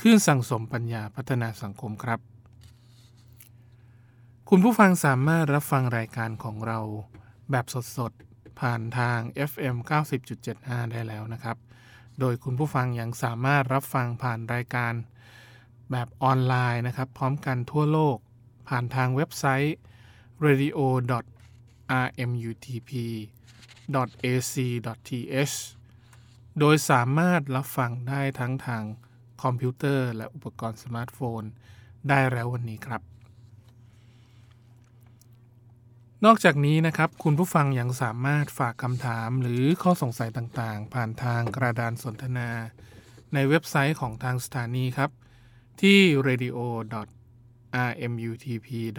คลื่นสั่งสมปัญญาพัฒนาสังคมครับ คุณผู้ฟังสามารถรับฟังรายการของเราแบบสดๆ ผ่านทาง FM 90.75 ได้แล้วนะครับ โดยคุณผู้ฟังยังสามารถรับฟังผ่านรายการแบบออนไลน์นะครับ พร้อมกันทั่วโลก ผ่านทางเว็บไซต์ radio rmutp ac.th โดยสามารถรับฟังได้ทั้งทาง คอมพิวเตอร์ และอุปกรณ์สมาร์ทโฟน ได้แล้ววันนี้ครับ นอกจากนี้นะครับ คุณผู้ฟังยังสามารถฝากคำถามหรือข้อสงสัยต่างๆ ผ่านทางกระดานสนทนา ในเว็บไซต์ของทางสถานีครับ ที่ radio rmutp.ac.th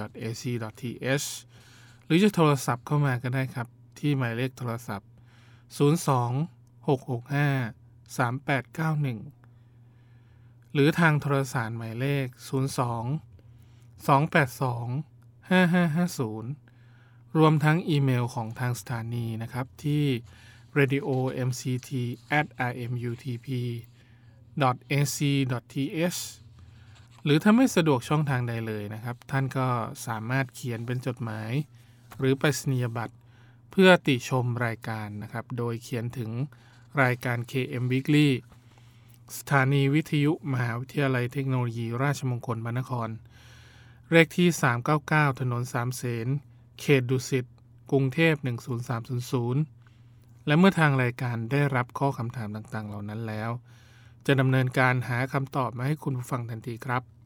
หรือจะโทรศัพท์เข้ามาก็ได้ครับ ที่หมายเลขโทรศัพท์ 02 665 3891 หรือทางโทรสารหมายเลข 02 282 5550 รวมทั้งอีเมลของทางสถานีนะครับที่ radio mct rmutp ac th หรือถ้าไม่สะดวกช่องทางใดเลยนะครับ ท่านก็สามารถเขียนเป็นจดหมาย หรือไปรษณียบัตรเพื่อติชมรายการนะครับ โดยเขียนถึงรายการ KM Weekly สถานีวิทยุมหาวิทยาลัยเทคโนโลยีราชมงคลพระนคร เลขที่ 399 ถนนสามเสน เขตดุสิต กรุงเทพ 10300 และเมื่อทางรายการได้รับข้อคำถามต่างๆ เหล่านั้นแล้ว จะดำเนินการหาคำตอบมาให้คุณผู้ฟังทันทีครับ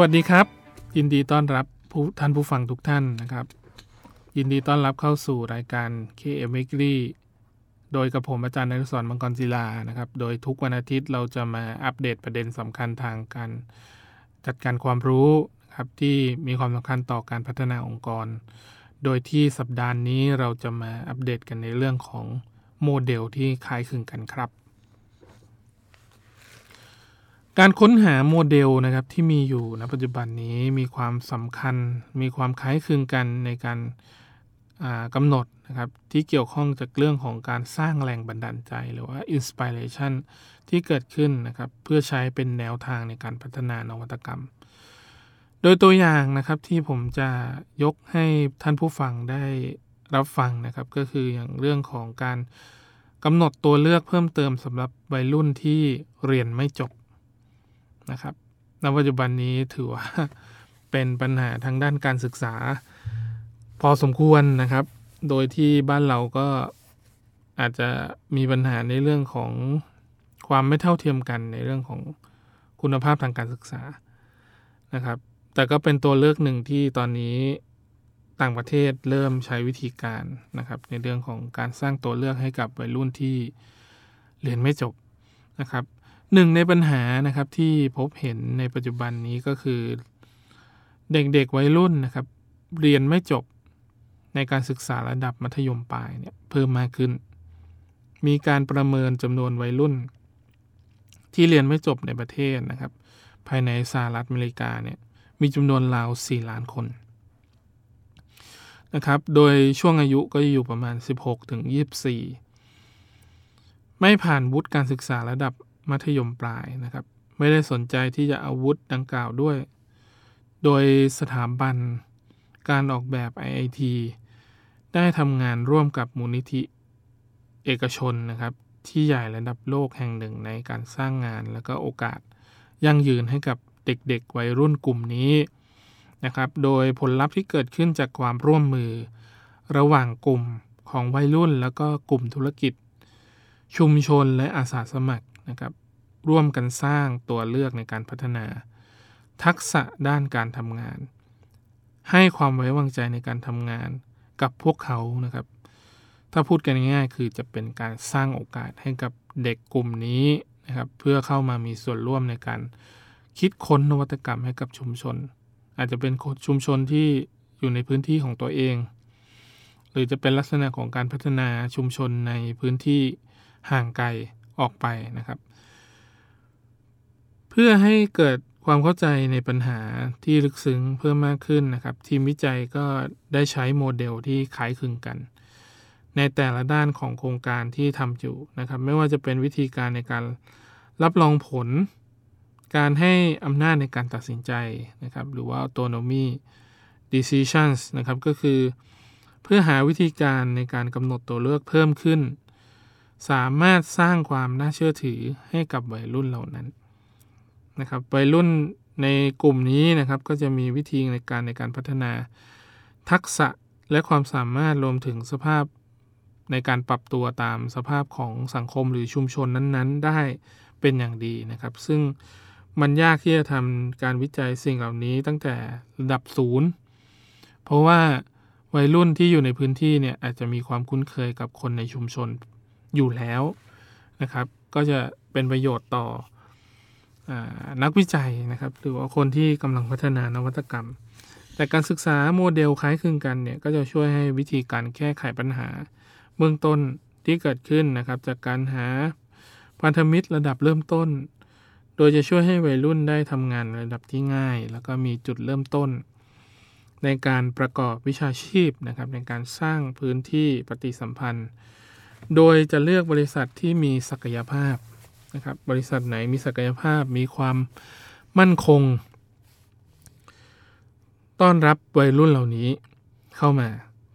วัสดีครับ ยินดีต้อนรับผู้ท่านผู้ฟังทุกท่านนะครับ ยินดีต้อนรับเข้าสู่รายการ KM Weekly โดยกับผมอาจารย์นฤศรมังกรศิลานะครับ โดยทุกวันอาทิตย์เราจะมาอัปเดตประเด็นสำคัญทางการจัดการความรู้ครับที่มีความสำคัญต่อการพัฒนาองค์กร โดยที่สัปดาห์นี้เราจะมาอัปเดตกันในเรื่องของโมเดลที่คล้ายคลึงกันครับ การค้นหาโมเดลนะครับที่มีอยู่ณปัจจุบันนี้มีความสำคัญ มีความคล้ายคลึงกันในการกำหนดนะครับที่เกี่ยวข้องจากเรื่องของการสร้างแรงบันดาลใจ หรือว่า inspiration ที่เกิดขึ้นนะครับเพื่อใช้เป็นแนวทางในการพัฒนานวัตกรรม โดยตัวอย่างนะครับที่ผมจะยกให้ท่านผู้ฟังได้รับฟังนะครับก็คืออย่างเรื่องของการกำหนดตัวเลือกเพิ่มเติมสำหรับวัยรุ่นที่เรียนไม่จบ นะครับณปัจจุบันนี้ถือว่าเป็นปัญหาทางด้านการศึกษา พอสมควรนะครับ โดยที่บ้านเราก็อาจจะมีปัญหาในเรื่องของความไม่เท่าเทียมกันในเรื่องของคุณภาพทางการศึกษานะครับ แต่ก็เป็นตัวเลือกหนึ่งที่ตอนนี้ต่างประเทศเริ่มใช้วิธีการนะครับ ในเรื่องของการสร้างตัวเลือกให้กับวัยรุ่นที่เรียนไม่จบนะครับ หนึ่งในปัญหานะครับที่พบเห็นในปัจจุบันนี้ก็คือ เด็กๆวัยรุ่นนะครับ เรียนไม่จบในการศึกษาระดับมัธยมปลายเนี่ยเพิ่มมากขึ้น มีการประเมินจำนวนวัยรุ่น ที่เรียนไม่จบในประเทศนะครับ ภายในสหรัฐอเมริกาเนี่ยมีจำนวนราว 4 ล้านคนนะครับ โดยช่วงอายุก็จะอยู่ประมาณ 16ถึง24 ไม่ผ่านวุฒิการศึกษาระดับ มัธยมปลายนะครับ ไม่ได้สนใจที่จะอาวุฒิดังกล่าวด้วย โดยสถาบันการออกแบบ IIT ได้ทำงานร่วมกับมูลนิธิเอกชนนะครับ ที่ใหญ่ระดับโลกแห่งหนึ่งในการสร้างงานและก็โอกาสยั่งยืนให้กับเด็กๆ วัยรุ่นกลุ่มนี้นะครับ โดยผลลัพธ์ที่เกิดขึ้นจากความร่วมมือ ระหว่างกลุ่มของวัยรุ่น แล้วก็กลุ่มธุรกิจ ชุมชนและอาสาสมัครนะครับ ร่วมกันสร้างตัวเลือกในการพัฒนา ทักษะด้านการทำงาน ให้ความไว้วางใจในการทำงานกับพวกเขานะครับ ถ้าพูดกันง่ายๆคือจะเป็นการสร้างโอกาสให้กับเด็กกลุ่มนี้นะครับ เพื่อเข้ามามีส่วนร่วมในการคิดค้นนวัตกรรมให้กับชุมชน อาจจะเป็นชุมชนที่อยู่ในพื้นที่ของตัวเอง หรือจะเป็นลักษณะของการพัฒนาชุมชนในพื้นที่ห่างไกลออกไปนะครับ พื่อให้เกิดความเข้าใจในปัญหาที่ลึกซึ้งเพิ่มมากขึ้นนะครับ ทีมวิจัยก็ได้ใช้โมเดลที่คล้ายคลึงกัน ในแต่ละด้านของโครงการที่ทำอยู่นะครับ ไม่ว่าจะเป็นวิธีการในการรับรองผล การให้อำนาจในการตัดสินใจนะครับ หรือว่า autonomy decisions นะครับ ก็คือ เพื่อหาวิธีการในการกำหนดตัวเลือกเพิ่มขึ้น สามารถสร้างความน่าเชื่อถือให้กับวัยรุ่นเหล่านั้น นะครับวัยรุ่นในกลุ่มนี้นะครับก็จะมีวิธีในการในการพัฒนาทักษะและความสามารถรวมถึงสภาพในการปรับตัวตามสภาพของสังคมหรือชุมชนนั้นๆ ได้เป็นอย่างดีนะครับ ซึ่งมันยากที่จะทำการวิจัยสิ่งเหล่านี้ตั้งแต่ระดับศูนย์เพราะว่าวัยรุ่นที่อยู่ในพื้นที่เนี่ยอาจจะมีความคุ้นเคยกับคนในชุมชนอยู่แล้วนะครับ ก็จะเป็นประโยชน์ต่อ นักวิจัยนะครับหรือว่าคนที่กำลังพัฒนานวัตกรรม แต่การศึกษาโมเดลคล้ายคลึงกันเนี่ยก็จะช่วยให้วิธีการแก้ไขปัญหา เบื้องต้นที่เกิดขึ้นนะครับจากการหาพันธมิตรระดับเริ่มต้น โดยจะช่วยให้วัยรุ่นได้ทำงานระดับที่ง่าย แล้วก็มีจุดเริ่มต้น ในการประกอบวิชาชีพนะครับในการสร้างพื้นที่ปฏิสัมพันธ์ โดยจะเลือกบริษัทที่มีศักยภาพ นะครับบริษัทไหนมีศักยภาพมีความมั่นคง ต้อนรับวัยรุ่นเหล่านี้เข้ามา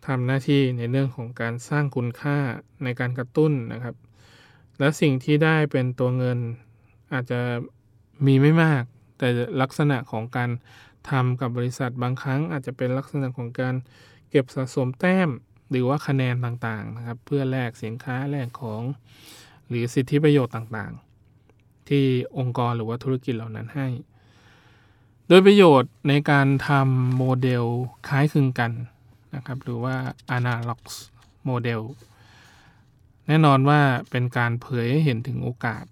ทำหน้าที่ในเรื่องของการสร้างคุณค่าในการกระตุ้นนะครับ และสิ่งที่ได้เป็นตัวเงินอาจจะมีไม่มาก แต่ลักษณะของการทำกับบริษัทบางครั้ง อาจจะเป็นลักษณะของการเก็บสะสมแต้ม หรือว่าคะแนนต่างๆนะครับ เพื่อแลกสินค้าแลกของ หรือสิทธิประโยชน์ต่างๆ ที่องค์กรหรือว่าธุรกิจเหล่านั้นให้ โดยประโยชน์ในการทำโมเดลคล้ายคลึงกันนะครับ หรือว่า analog model แน่นอนว่าเป็นการเผยให้เห็นถึงโอกาส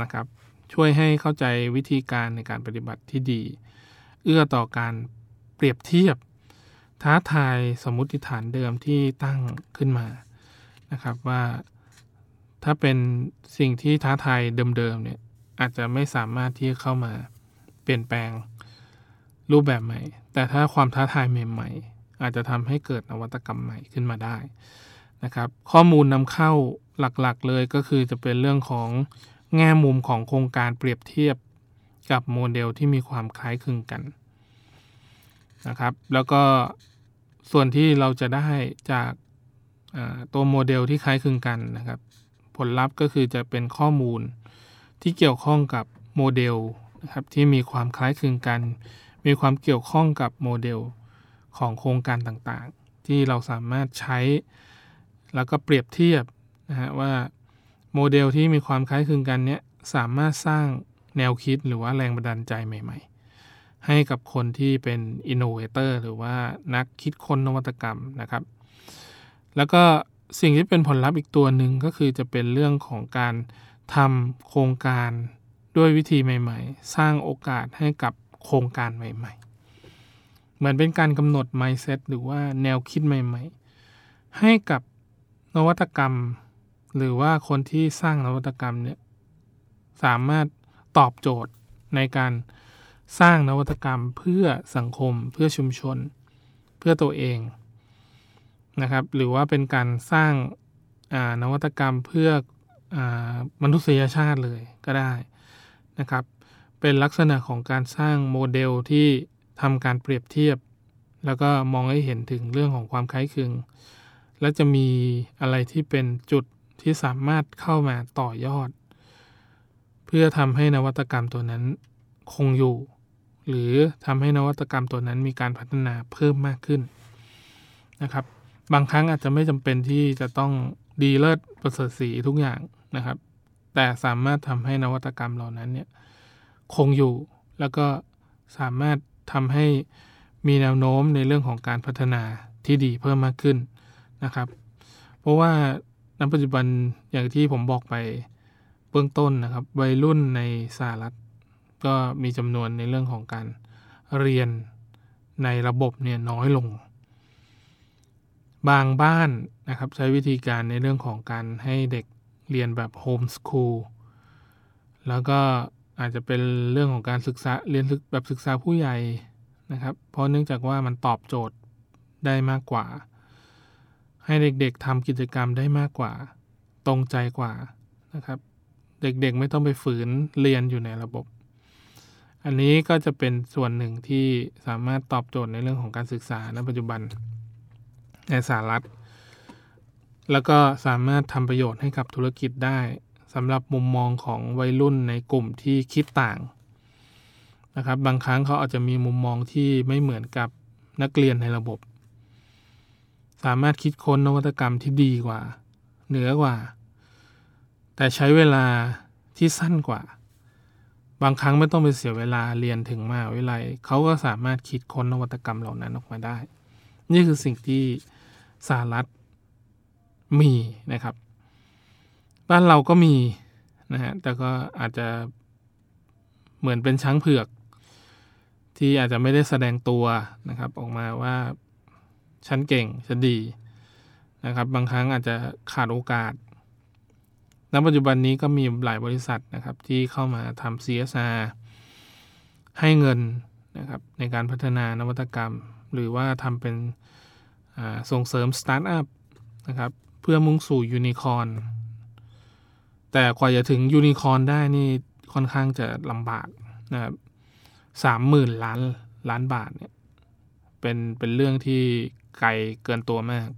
นะครับ ช่วยให้เข้าใจวิธีการในการปฏิบัติที่ดี เอื้อต่อการเปรียบเทียบ ท้าทายสมมติฐานเดิมที่ตั้งขึ้นมานะครับว่า ถ้าเป็นสิ่งที่ท้าทายเดิมๆเนี่ยอาจจะไม่สามารถที่เข้ามาเปลี่ยนแปลงรูปแบบใหม่ แต่ถ้าความท้าทายใหม่ๆอาจจะทำให้เกิดนวัตกรรมใหม่ขึ้นมาได้นะครับ ข้อมูลนำเข้าหลักๆเลยก็คือจะเป็นเรื่องของแง่มุมของโครงการเปรียบเทียบกับโมเดลที่มีความคล้ายคลึงกันนะครับ แล้วก็ส่วนที่เราจะได้จากตัวโมเดลที่คล้ายคลึงกันนะครับ ผลลัพธ์ก็คือจะเป็นข้อมูลที่เกี่ยวข้องกับโมเดลนะครับที่มีความคล้ายคลึงกัน มีความเกี่ยวข้องกับโมเดลของโครงการต่างๆ ที่เราสามารถใช้ แล้วก็เปรียบเทียบนะฮะว่าโมเดลที่มีความคล้ายคลึงกันเนี้ยสามารถสร้างแนวคิดหรือว่าแรงบันดาลใจใหม่ ๆ ให้กับคนที่เป็น innovator หรือว่านักคิดค้นนวัตกรรมนะครับ แล้วก็ สิ่งที่เป็นผลลัพธ์อีกตัวหนึ่งก็คือจะเป็นเรื่องของการทำโครงการด้วยวิธีใหม่ ๆ สร้างโอกาสให้กับโครงการใหม่ ๆ เหมือนเป็นการกำหนด mindset หรือว่าแนวคิดใหม่ ๆ ให้กับนวัตกรรม หรือว่าคนที่สร้างนวัตกรรมเนี่ยสามารถตอบโจทย์ในการสร้างนวัตกรรมเพื่อสังคม เพื่อชุมชน เพื่อตัวเอง นะครับ หรือว่าเป็นการสร้างนวัตกรรมเพื่อมนุษยชาติเลยก็ได้นะครับ เป็นลักษณะของการสร้างโมเดลที่ทำการเปรียบเทียบ แล้วก็มองให้เห็นถึงเรื่องของความคล้ายคลึง และจะมีอะไรที่เป็นจุดที่สามารถเข้ามาต่อยอด เพื่อทำให้นวัตกรรมตัวนั้นคงอยู่ หรือทำให้นวัตกรรมตัวนั้นมีการพัฒนาเพิ่มมากขึ้นนะครับ บางครั้งอาจจะไม่จำเป็นที่จะต้องดีเลิศประเสริฐสีทุกอย่างนะครับ แต่สามารถทำให้นวัตกรรมเหล่านั้นเนี่ยคงอยู่แล้วก็สามารถทำให้มีแนวโน้มในเรื่องของการพัฒนาที่ดีเพิ่มมากขึ้นนะครับ เพราะว่าณปัจจุบันอย่างที่ผมบอกไปเบื้องต้นนะครับ วัยรุ่นในสหรัฐ ก็มีจำนวนในเรื่องของการเรียนในระบบเนี่ยน้อยลง บางบ้านนะครับใช้วิธีการในเรื่องของการให้เด็กเรียนแบบโฮมสคูลแล้วก็อาจจะเป็นเรื่องของการศึกษาเรียนแบบศึกษาผู้ใหญ่นะครับ เพราะเนื่องจากว่ามันตอบโจทย์ได้มากกว่า ให้เด็กๆทำกิจกรรมได้มากกว่า ตรงใจกว่านะครับ เด็กๆไม่ต้องไปฝืนเรียนอยู่ในระบบ อันนี้ก็จะเป็นส่วนหนึ่งที่สามารถตอบโจทย์ในเรื่องของการศึกษาในปัจจุบัน ในสหรัฐ แล้วก็สามารถทำประโยชน์ให้กับธุรกิจได้สำหรับมุมมองของวัยรุ่นในกลุ่มที่คิดต่างนะครับ บางครั้งเขาอาจจะมีมุมมองที่ไม่เหมือนกับนักเรียนในระบบ สามารถคิดค้นนวัตกรรมที่ดีกว่า เหนือกว่า แต่ใช้เวลาที่สั้นกว่า บางครั้งไม่ต้องไปเสียเวลาเรียนถึงมหาวิทยาลัยเขาก็สามารถคิดค้นนวัตกรรมเหล่านั้นออกมาได้ นี่คือสิ่งที่สหรัฐมีนะครับ บ้านเราก็มีนะฮะแต่ก็อาจจะเหมือนเป็นช้างเผือก ที่อาจจะไม่ได้แสดงตัวนะครับ ออกมาว่าฉันเก่งฉันดีนะครับ บางครั้งอาจจะขาดโอกาสณปัจจุบันนี้ก็มีหลายบริษัทนะครับ ที่เข้ามาทำ CSR ให้เงินนะครับในการพัฒนานวัตกรรม หรือว่าทำเป็นส่งเสริมสตาร์ทอัพนะครับเพื่อมุ่งสู่ยูนิคอนแต่กว่าจะถึงยูนิคอนได้นี่ค่อนข้างจะลำบากนะครับสามหมื่นล้านล้านบาทเนี่ยเป็นเป็นเรื่องที่ไกลเกินตัวมาก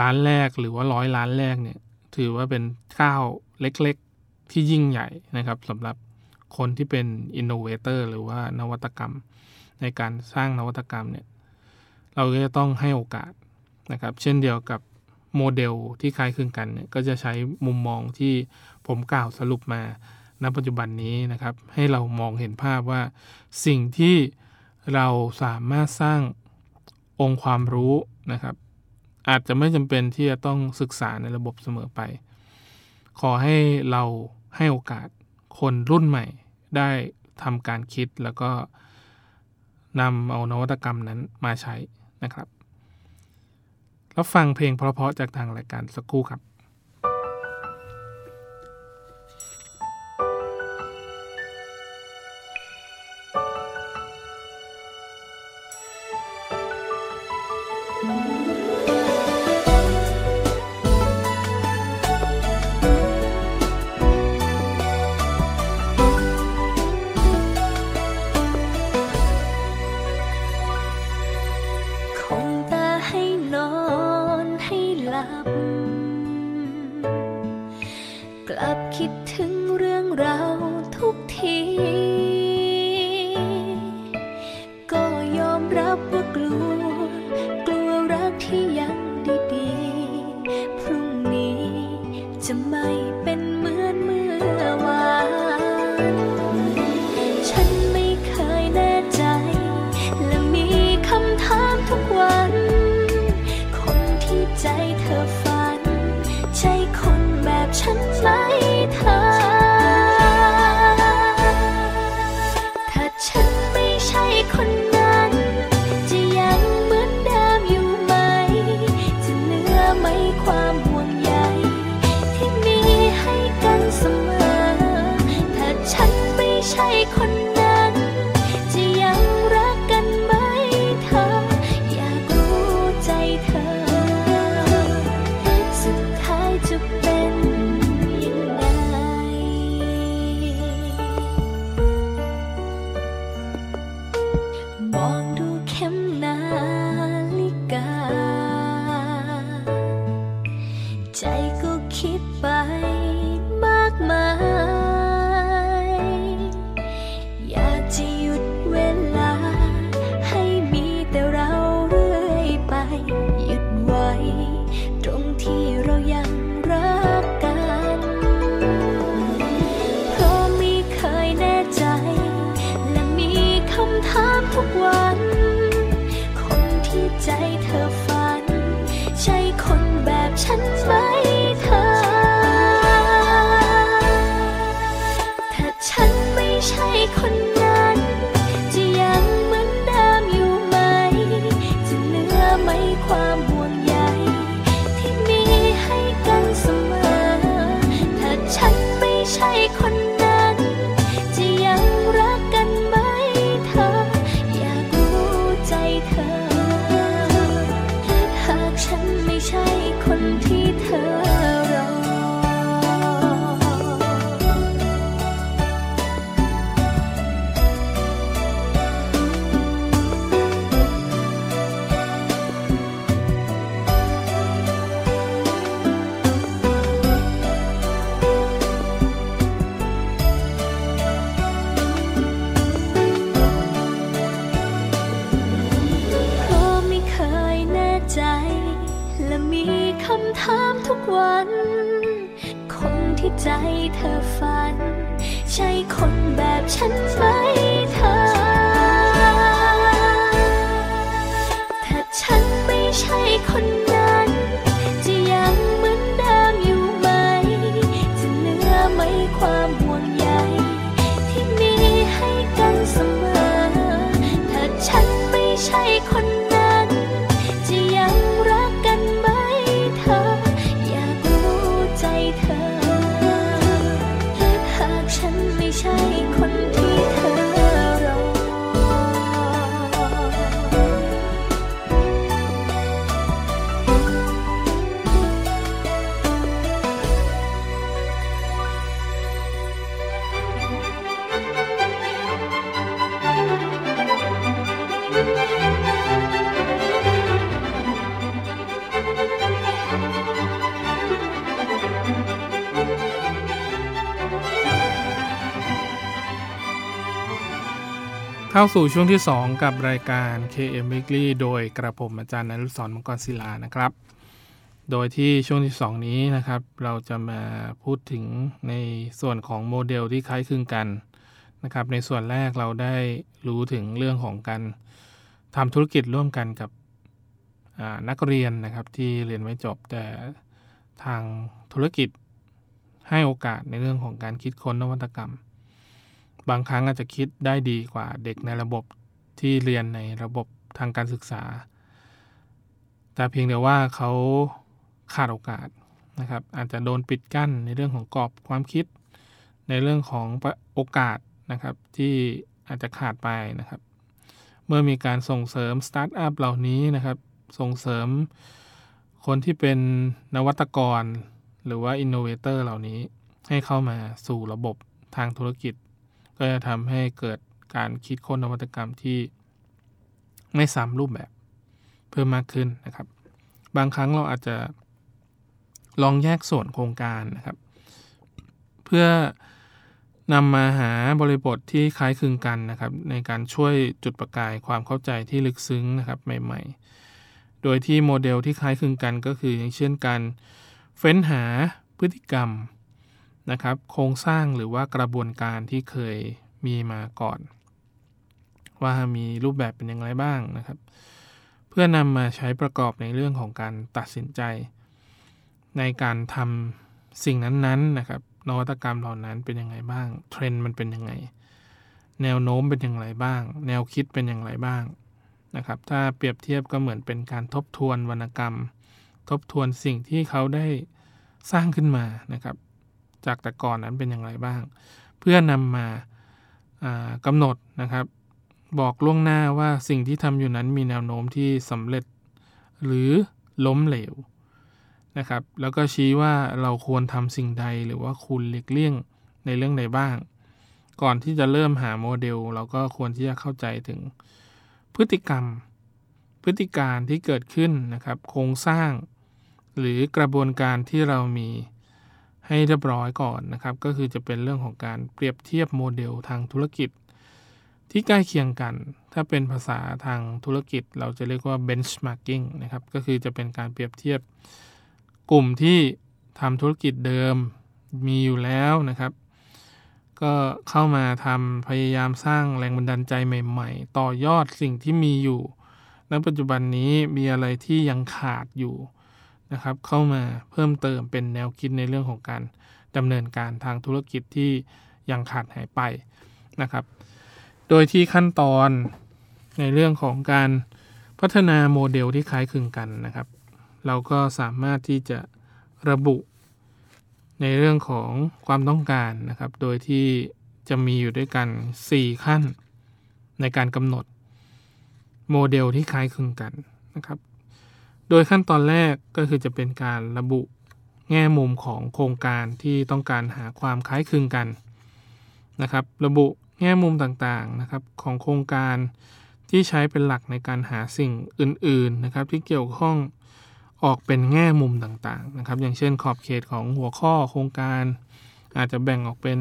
ล้านแรกหรือว่าร้อยล้านแรกเนี่ยถือว่าเป็นก้าวเล็กๆที่ยิ่งใหญ่นะครับสำหรับคนที่เป็น innovator หรือว่านวัตกรรม ในการสร้างนวัตกรรมเนี่ย เราก็จะต้องให้โอกาสนะครับ เช่นเดียวกับโมเดลที่คล้ายคลึงกันเนี่ยก็จะใช้มุมมองที่ผมกล่าวสรุปมาณปัจจุบันนี้นะครับ ให้เรามองเห็นภาพว่า สิ่งที่เราสามารถสร้างองค์ความรู้นะครับ อาจจะไม่จำเป็นที่จะต้องศึกษาในระบบเสมอไป ขอให้เราให้โอกาสคนรุ่นใหม่ได้ทำการคิดแล้วก็นำเอานวัตกรรมนั้นมาใช้ นะครับ แล้วฟังเพลงเพราะๆจากทางรายการสักครู่ครับ เข้าสู่ช่วงที่ 2 กับรายการ KM Weekly โดยกระผมอาจารย์นรุศรมังกรศิลานะครับ โดยที่ช่วงที่ 2 นี้นะครับ เราจะมาพูดถึงในส่วนของโมเดลที่คล้ายคลึงกันนะครับ ในส่วนแรกเราได้รู้ถึงเรื่องของการทำธุรกิจร่วมกันกับนักเรียนนะครับที่เรียนไม่จบแต่ทางธุรกิจให้โอกาสในเรื่องของการคิดค้นนวัตกรรม บางครั้งอาจจะคิดได้ดีกว่าเด็กในระบบที่เรียนในระบบทางการศึกษา แต่เพียงแต่ว่าเขาขาดโอกาสนะครับอาจจะโดนปิดกั้นในเรื่องของกรอบความคิด ในเรื่องของโอกาสนะครับที่อาจจะขาดไปนะครับ เมื่อมีการส่งเสริมสตาร์ทอัพเหล่านี้นะครับ ส่งเสริมคนที่เป็นนวัตกร หรือว่า innovator เหล่านี้ให้เข้ามาสู่ระบบทางธุรกิจ ก็จะทำให้เกิดการคิดค้นนวัตกรรมที่ไม่ซ้ำรูปแบบเพิ่มมากขึ้นนะครับ บางครั้งเราอาจจะลองแยกส่วนโครงการนะครับ เพื่อนำมาหาบริบทที่คล้ายคลึงกันนะครับ ในการช่วยจุดประกายความเข้าใจที่ลึกซึ้งนะครับใหม่ ๆ โดยที่โมเดลที่คล้ายคลึงกันก็คือ อย่างเช่นการเฟ้นหาพฤติกรรม นะครับ โครงสร้างหรือว่ากระบวนการที่เคยมีมาก่อน ว่ามีรูปแบบเป็นอย่างไรบ้างนะครับ เพื่อนำมาใช้ประกอบในเรื่องของการตัดสินใจ ในการทำสิ่งนั้นๆนะครับนวัตกรรมเหล่านั้นเป็นยังไงบ้าง เทรนด์มันเป็นยังไง แนวโน้มเป็นอย่างไรบ้าง แนวคิดเป็นอย่างไรบ้างนะครับ ถ้าเปรียบเทียบก็เหมือนเป็นการทบทวนวรรณกรรม ทบทวนสิ่งที่เขาได้สร้างขึ้นมานะครับ จากแต่ก่อนนั้นเป็นอย่างไรบ้าง เพื่อนำมากำหนดนะครับ บอกล่วงหน้าว่าสิ่งที่ทำอยู่นั้นมีแนวโน้มที่สำเร็จ หรือล้มเหลวนะครับ แล้วก็ชี้ว่าเราควรทำสิ่งใดหรือว่าคุณหลีกเลี่ยงในเรื่องใดบ้าง ก่อนที่จะเริ่มหาโมเดล เราก็ควรที่จะเข้าใจถึงพฤติกรรม พฤติการที่เกิดขึ้นนะครับ โครงสร้าง หรือกระบวนการที่เรามี ให้เรียบร้อยก่อนนะครับ ก็คือจะเป็นเรื่องของการเปรียบเทียบโมเดลทางธุรกิจ ที่ใกล้เคียงกัน ถ้าเป็นภาษาทางธุรกิจ เราจะเรียกว่า benchmarking นะครับ ก็คือจะเป็นการเปรียบเทียบกลุ่มที่ทำธุรกิจเดิมมีอยู่แล้วนะครับ ก็เข้ามาทำพยายามสร้างแรงบันดาลใจใหม่ ๆ ต่อยอดสิ่งที่มีอยู่ ณ ปัจจุบันนี้มีอะไรที่ยังขาดอยู่ นะครับเข้ามาเพิ่มเติมเป็นแนวคิดในเรื่องของการดำเนินการทางธุรกิจที่ยังขาดหายไปนะครับ โดยที่ขั้นตอนในเรื่องของการพัฒนาโมเดลที่คล้ายคลึงกันนะครับ เราก็สามารถที่จะระบุในเรื่องของความต้องการนะครับ โดยที่จะมีอยู่ด้วยกัน 4 ขั้นในการกำหนดโมเดลที่คล้ายคลึงกันนะครับ โดยขั้นตอนแรกก็คือจะเป็นการระบุแง่มุมของโครงการที่ต้องการหาความคล้ายคลึงกันนะครับ ระบุแง่มุมต่างๆนะครับของโครงการที่ใช้เป็นหลักในการหาสิ่งอื่นๆนะครับ ที่เกี่ยวข้องออกเป็นแง่มุมต่างๆนะครับ อย่างเช่นขอบเขตของหัวข้อโครงการ อาจจะแบ่งออกเป็น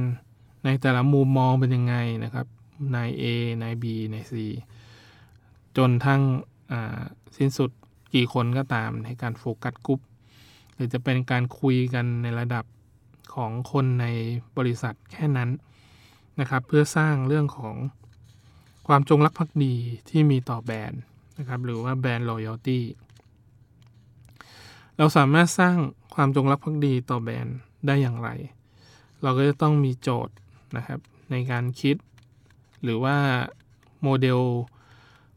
ในแต่ละมุมมองเป็นยังไงนะครับใน A ใน B ใน C จนทั้งสิ้นสุด กี่คนก็ตามในการโฟกัสกลุ่มหรือจะเป็นการคุยกันในระดับของคนในบริษัทแค่นั้นนะครับ เพื่อสร้างเรื่องของความจงรักภักดีที่มีต่อแบรนด์นะครับหรือว่าแบรนด์ loyalty เราสามารถสร้างความจงรักภักดีต่อแบรนด์ได้อย่างไร เราก็จะต้องมีโจทย์นะครับในการคิด หรือว่าโมเดล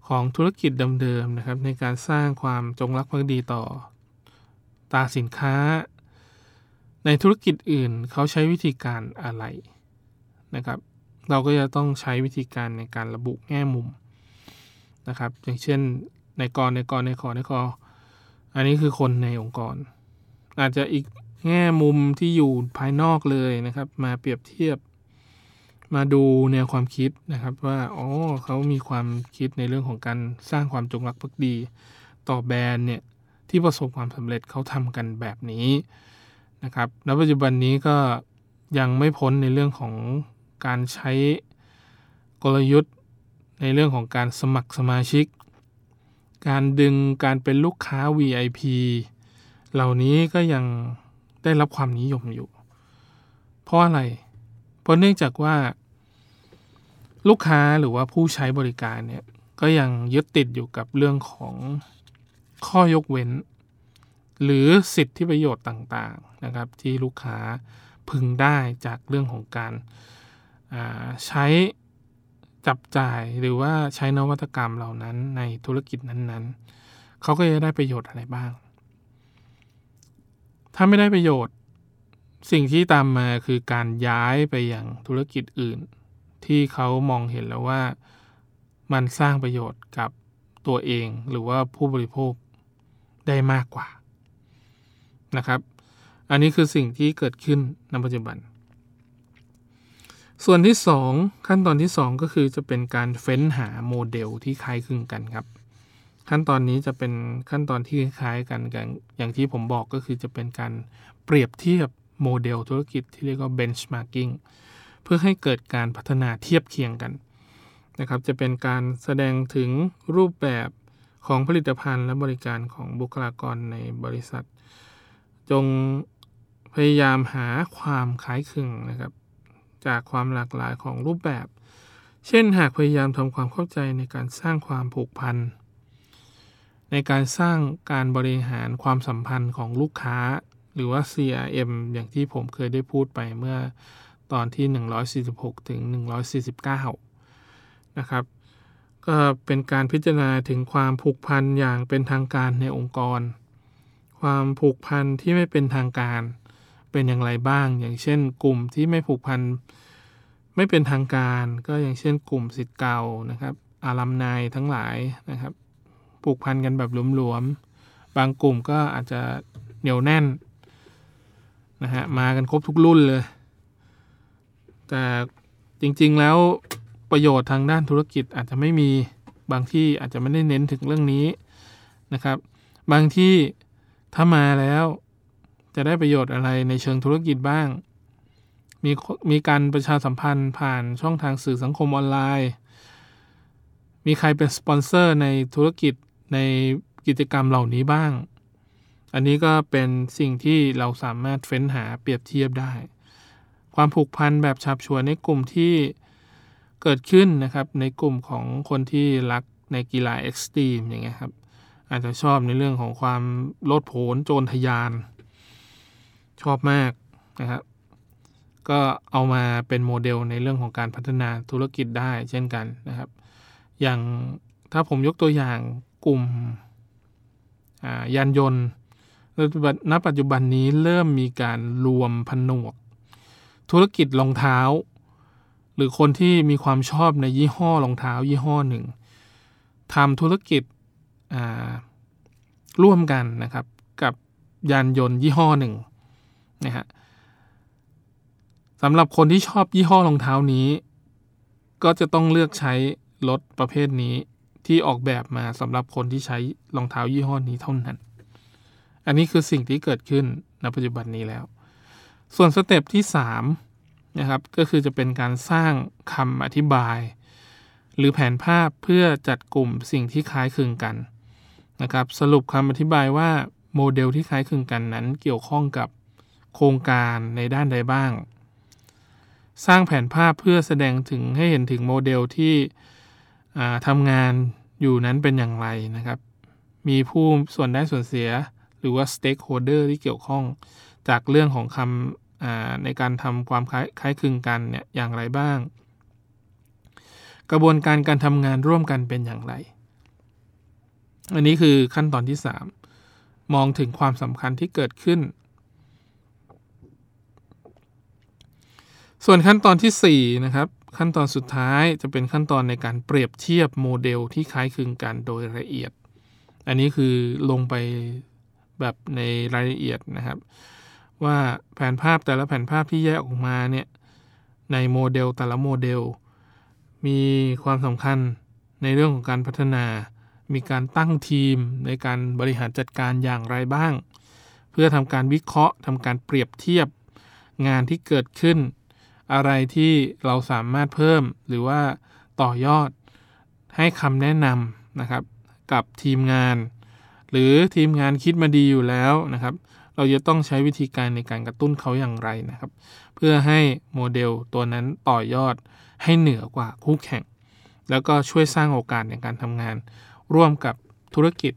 ของธุรกิจเดิมๆนะครับ ในการสร้างความจงรักภักดีต่อตาสินค้า ในธุรกิจอื่นเขาใช้วิธีการอะไรนะครับ เราก็จะต้องใช้วิธีการในการระบุแง่มุมนะครับ อย่างเช่นในกรในกรในขอในคออันนี้คือคนในองค์กร อาจจะอีกแง่มุมที่อยู่ภายนอกเลยนะครับ มาเปรียบเทียบ มาดูแนวความคิดนะครับว่าอ๋อเขามีความคิดในเรื่องของการสร้างความจงรักภักดี ต่อแบรนด์เนี่ยที่ประสบความสำเร็จเขาทำกันแบบนี้นะครับณปัจจุบันนี้ก็ยังไม่พ้นในเรื่องของการใช้กลยุทธ์ในเรื่องของการสมัครสมาชิก การดึงการเป็นลูกค้า VIP เหล่านี้ก็ยังได้รับความนิยมอยู่ เพราะอะไร เพราะเนื่องจากว่า ลูกค้าหรือว่าผู้ใช้บริการเนี่ยก็ยังยึดติดอยู่กับเรื่องของข้อยกเว้น หรือสิทธิประโยชน์ต่างๆนะครับ ที่ลูกค้าพึงได้จากเรื่องของการใช้จับจ่ายหรือว่าใช้นวัตกรรมเหล่านั้นในธุรกิจนั้นๆ เขาก็จะได้ประโยชน์อะไรบ้าง ถ้าไม่ได้ประโยชน์ สิ่งที่ตามมาคือการย้ายไปยังธุรกิจอื่น ที่เขามองเห็นแล้วว่ามันสร้างประโยชน์กับตัวเองหรือว่าผู้บริโภคได้มากกว่านะครับ อันนี้คือสิ่งที่เกิดขึ้นในปัจจุบัน ส่วนที่ 2 ขั้นตอนที่ 2 ก็คือจะเป็นการเฟ้นหาโมเดลที่คล้ายคลึงกันครับ ขั้นตอนนี้จะเป็นขั้นตอนที่คล้ายกันกันอย่างที่ผมบอกก็คือจะเป็นการเปรียบเทียบโมเดลธุรกิจที่เรียกว่า benchmarking เพื่อให้เกิดการพัฒนาเทียบเคียงกันนะครับ จะเป็นการแสดงถึงรูปแบบของผลิตภัณฑ์และบริการของบุคลากรในบริษัท จงพยายามหาความคล้ายคลึงนะครับ จากความหลากหลายของรูปแบบ เช่น หากพยายามทำความเข้าใจในการสร้างความผูกพันในการสร้างการบริหารความสัมพันธ์ของลูกค้า หรือว่า CRM อย่างที่ผมเคยได้พูดไปเมื่อ ตอนที่ 146 ถึง 149 นะครับ ก็เป็นการพิจารณาถึงความผูกพันอย่างเป็นทางการในองค์กร ความผูกพันที่ไม่เป็นทางการเป็นอย่างไรบ้าง อย่างเช่น กลุ่มที่ไม่ผูกพันไม่เป็นทางการ ก็อย่างเช่น กลุ่มสิทธิ์เก่านะครับอารัมนายทั้งหลายนะครับผูกพันกันแบบหลวมๆ บางกลุ่มก็อาจจะเหนียวแน่นนะฮะมากันครบทุกรุ่นเลย แต่จริง ๆ แล้วประโยชน์ทางด้านธุรกิจอาจจะไม่มีบางที่อาจจะไม่ได้เน้นถึงเรื่องนี้นะครับ บางที่ถ้ามาแล้วจะได้ประโยชน์อะไรในเชิงธุรกิจบ้าง มีมีการประชาสัมพันธ์ผ่านช่องทางสื่อสังคมออนไลน์ มีใครเป็นสปอนเซอร์ในธุรกิจในกิจกรรมเหล่านี้บ้าง อันนี้ก็เป็นสิ่งที่เราสามารถเฟ้นหาเปรียบเทียบได้ ความผูกพันแบบฉับฉวยในกลุ่มที่เกิดขึ้นนะครับ ในกลุ่มของคนที่รักในกีฬาเอ็กซ์ตรีมอย่างเงี้ยครับอาจจะชอบในเรื่องของความโลดโผนโจรทยาน ชอบมากนะครับก็เอามาเป็นโมเดลในเรื่องของการพัฒนาธุรกิจได้เช่นกันนะครับ อย่างถ้าผมยกตัวอย่างกลุ่มยานยนต์ณปัจจุบันนี้เริ่มมีการรวมผนวก ธุรกิจรองเท้า หรือคนที่มีความชอบในยี่ห้อรองเท้ายี่ห้อหนึ่งทำธุรกิจร่วมกันนะครับ กับยานยนต์ยี่ห้อหนึ่งนะฮะสำหรับคนที่ชอบยี่ห้อรองเท้านี้ ก็จะต้องเลือกใช้รถประเภทนี้ที่ออกแบบมาสำหรับคนที่ใช้รองเท้ายี่ห้อนี้เท่านั้น อันนี้คือสิ่งที่เกิดขึ้นในปัจจุบันนี้แล้ว ส่วนสเต็ปที่3นะครับก็คือจะเป็นการสร้างคำอธิบาย หรือแผนภาพเพื่อจัดกลุ่มสิ่งที่คล้ายคลึงกันนะครับสรุปคำอธิบายว่าโมเดลที่คล้ายคลึงกันนั้นเกี่ยวข้องกับโครงการในด้านใดบ้าง สร้างแผนภาพเพื่อแสดงถึงให้เห็นถึงโมเดลที่ทำงานอยู่นั้นเป็นอย่างไรนะครับ มีผู้ส่วนได้ส่วนเสียหรือว่า stakeholder ที่เกี่ยวข้องจากเรื่องของคำ ในการทำความคล้ายคล้ายคลึงกันเนี่ยอย่างไรบ้าง กระบวนการการทำงานร่วมกันเป็นอย่างไร อันนี้คือขั้นตอนที่ 3 มองถึงความสำคัญที่เกิดขึ้น ส่วนขั้นตอนที่4นะครับขั้นตอนสุดท้ายจะเป็นขั้นตอนในการเปรียบเทียบโมเดลที่คล้ายคลึงกันโดยละเอียด อันนี้คือลงไปแบบในรายละเอียดนะครับ ว่าแผนภาพแต่ละแผนภาพที่แยกออกมาเนี่ยในโมเดลแต่ละโมเดล มีความสำคัญในเรื่องของการพัฒนา มีการตั้งทีมในการบริหารจัดการอย่างไรบ้าง เพื่อทำการวิเคราะห์ทำการเปรียบเทียบงานที่เกิดขึ้น อะไรที่เราสามารถเพิ่มหรือว่าต่อยอดให้คำแนะนำนะครับ กับทีมงาน หรือทีมงานคิดมาดีอยู่แล้วนะครับ เราจะต้องใช้วิธีการในการกระตุ้นเขาอย่างไรนะครับ เพื่อให้โมเดลตัวนั้นต่อยอดให้เหนือกว่าคู่แข่ง แล้วก็ช่วยสร้างโอกาสในการทำงาน ร่วมกับธุรกิจ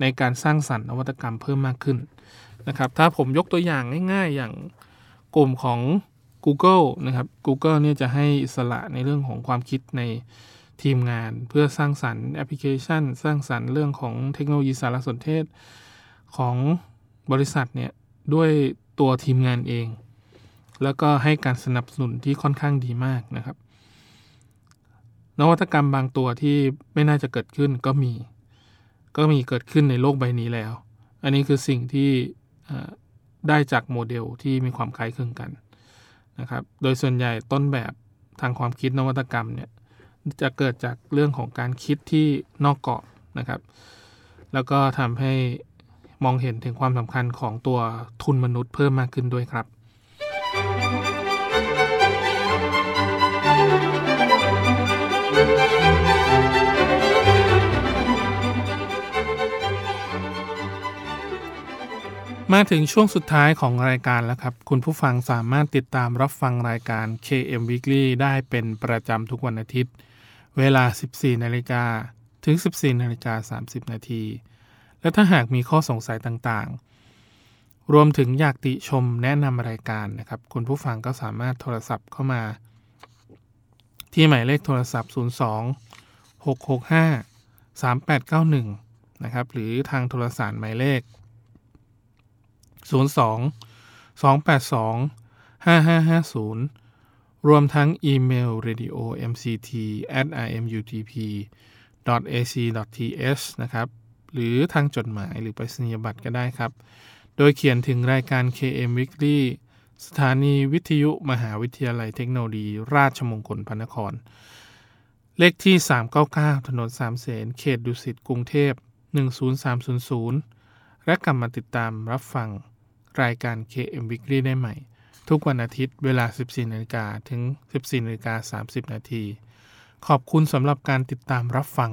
ในการสร้างสรรค์นวัตกรรมเพิ่มมากขึ้นนะครับ ถ้าผมยกตัวอย่างง่ายๆ อย่างกลุ่มของ Google นะครับ Google เนี่ยจะให้อิสระในเรื่องของความคิดในทีมงาน เพื่อสร้างสรรค์แอปพลิเคชัน สร้างสรรค์เรื่องของเทคโนโลยีสารสนเทศของ บริษัทเนี่ยด้วยตัวทีมงานเอง แล้วก็ให้การสนับสนุนที่ค่อนข้างดีมากนะครับ นวัตกรรมบางตัวที่ไม่น่าจะเกิดขึ้นก็มี ก็มีเกิดขึ้นในโลกใบนี้แล้ว อันนี้คือสิ่งที่ได้จากโมเดลที่มีความคล้ายคลึงกันนะครับ โดยส่วนใหญ่ต้นแบบทางความคิดนวัตกรรมเนี่ยจะเกิดจากเรื่องของการคิดที่นอกกรอบนะครับ แล้วก็ทำให้ มองเห็นถึงความสำคัญของตัวทุนมนุษย์เพิ่มมากขึ้นด้วยครับมาถึงช่วงสุดท้ายของรายการแล้วครับ คุณผู้ฟังสามารถติดตามรับฟังรายการ KM Weekly ได้เป็นประจำทุกวันอาทิตย์ เวลา 14 นาฬิกาถึง 14 นาฬิกา 30 นาที และถ้าหากมีข้อสงสัยต่างๆ รวมถึงอยากติชมแนะนำรายการนะครับ คุณผู้ฟังก็สามารถโทรศัพท์เข้ามา ที่หมายเลขโทรศัพท์ 02 665 3891 นะครับ หรือทางโทรศัพท์หมายเลข 02 282 5550 รวมทั้งอีเมล radio mct at imutp ac th นะครับ หรือทางจดหมายหรือไปรษณียบัตรก็ได้ครับ โดยเขียนถึงรายการ KM Weekly สถานีวิทยุมหาวิทยาลัยเทคโนโลยี ราชมงคลพระนคร เลขที่ 399 ถนนสามเสนเขตดุสิตกรุงเทพ 10300 และกลับมาติดตามรับฟังรายการ KM Weekly ได้ใหม่ ทุกวันอาทิตย์เวลา 14นาฬิกาถึง 14นาฬิกา30 นาทีขอบคุณสำหรับการติดตามรับฟัง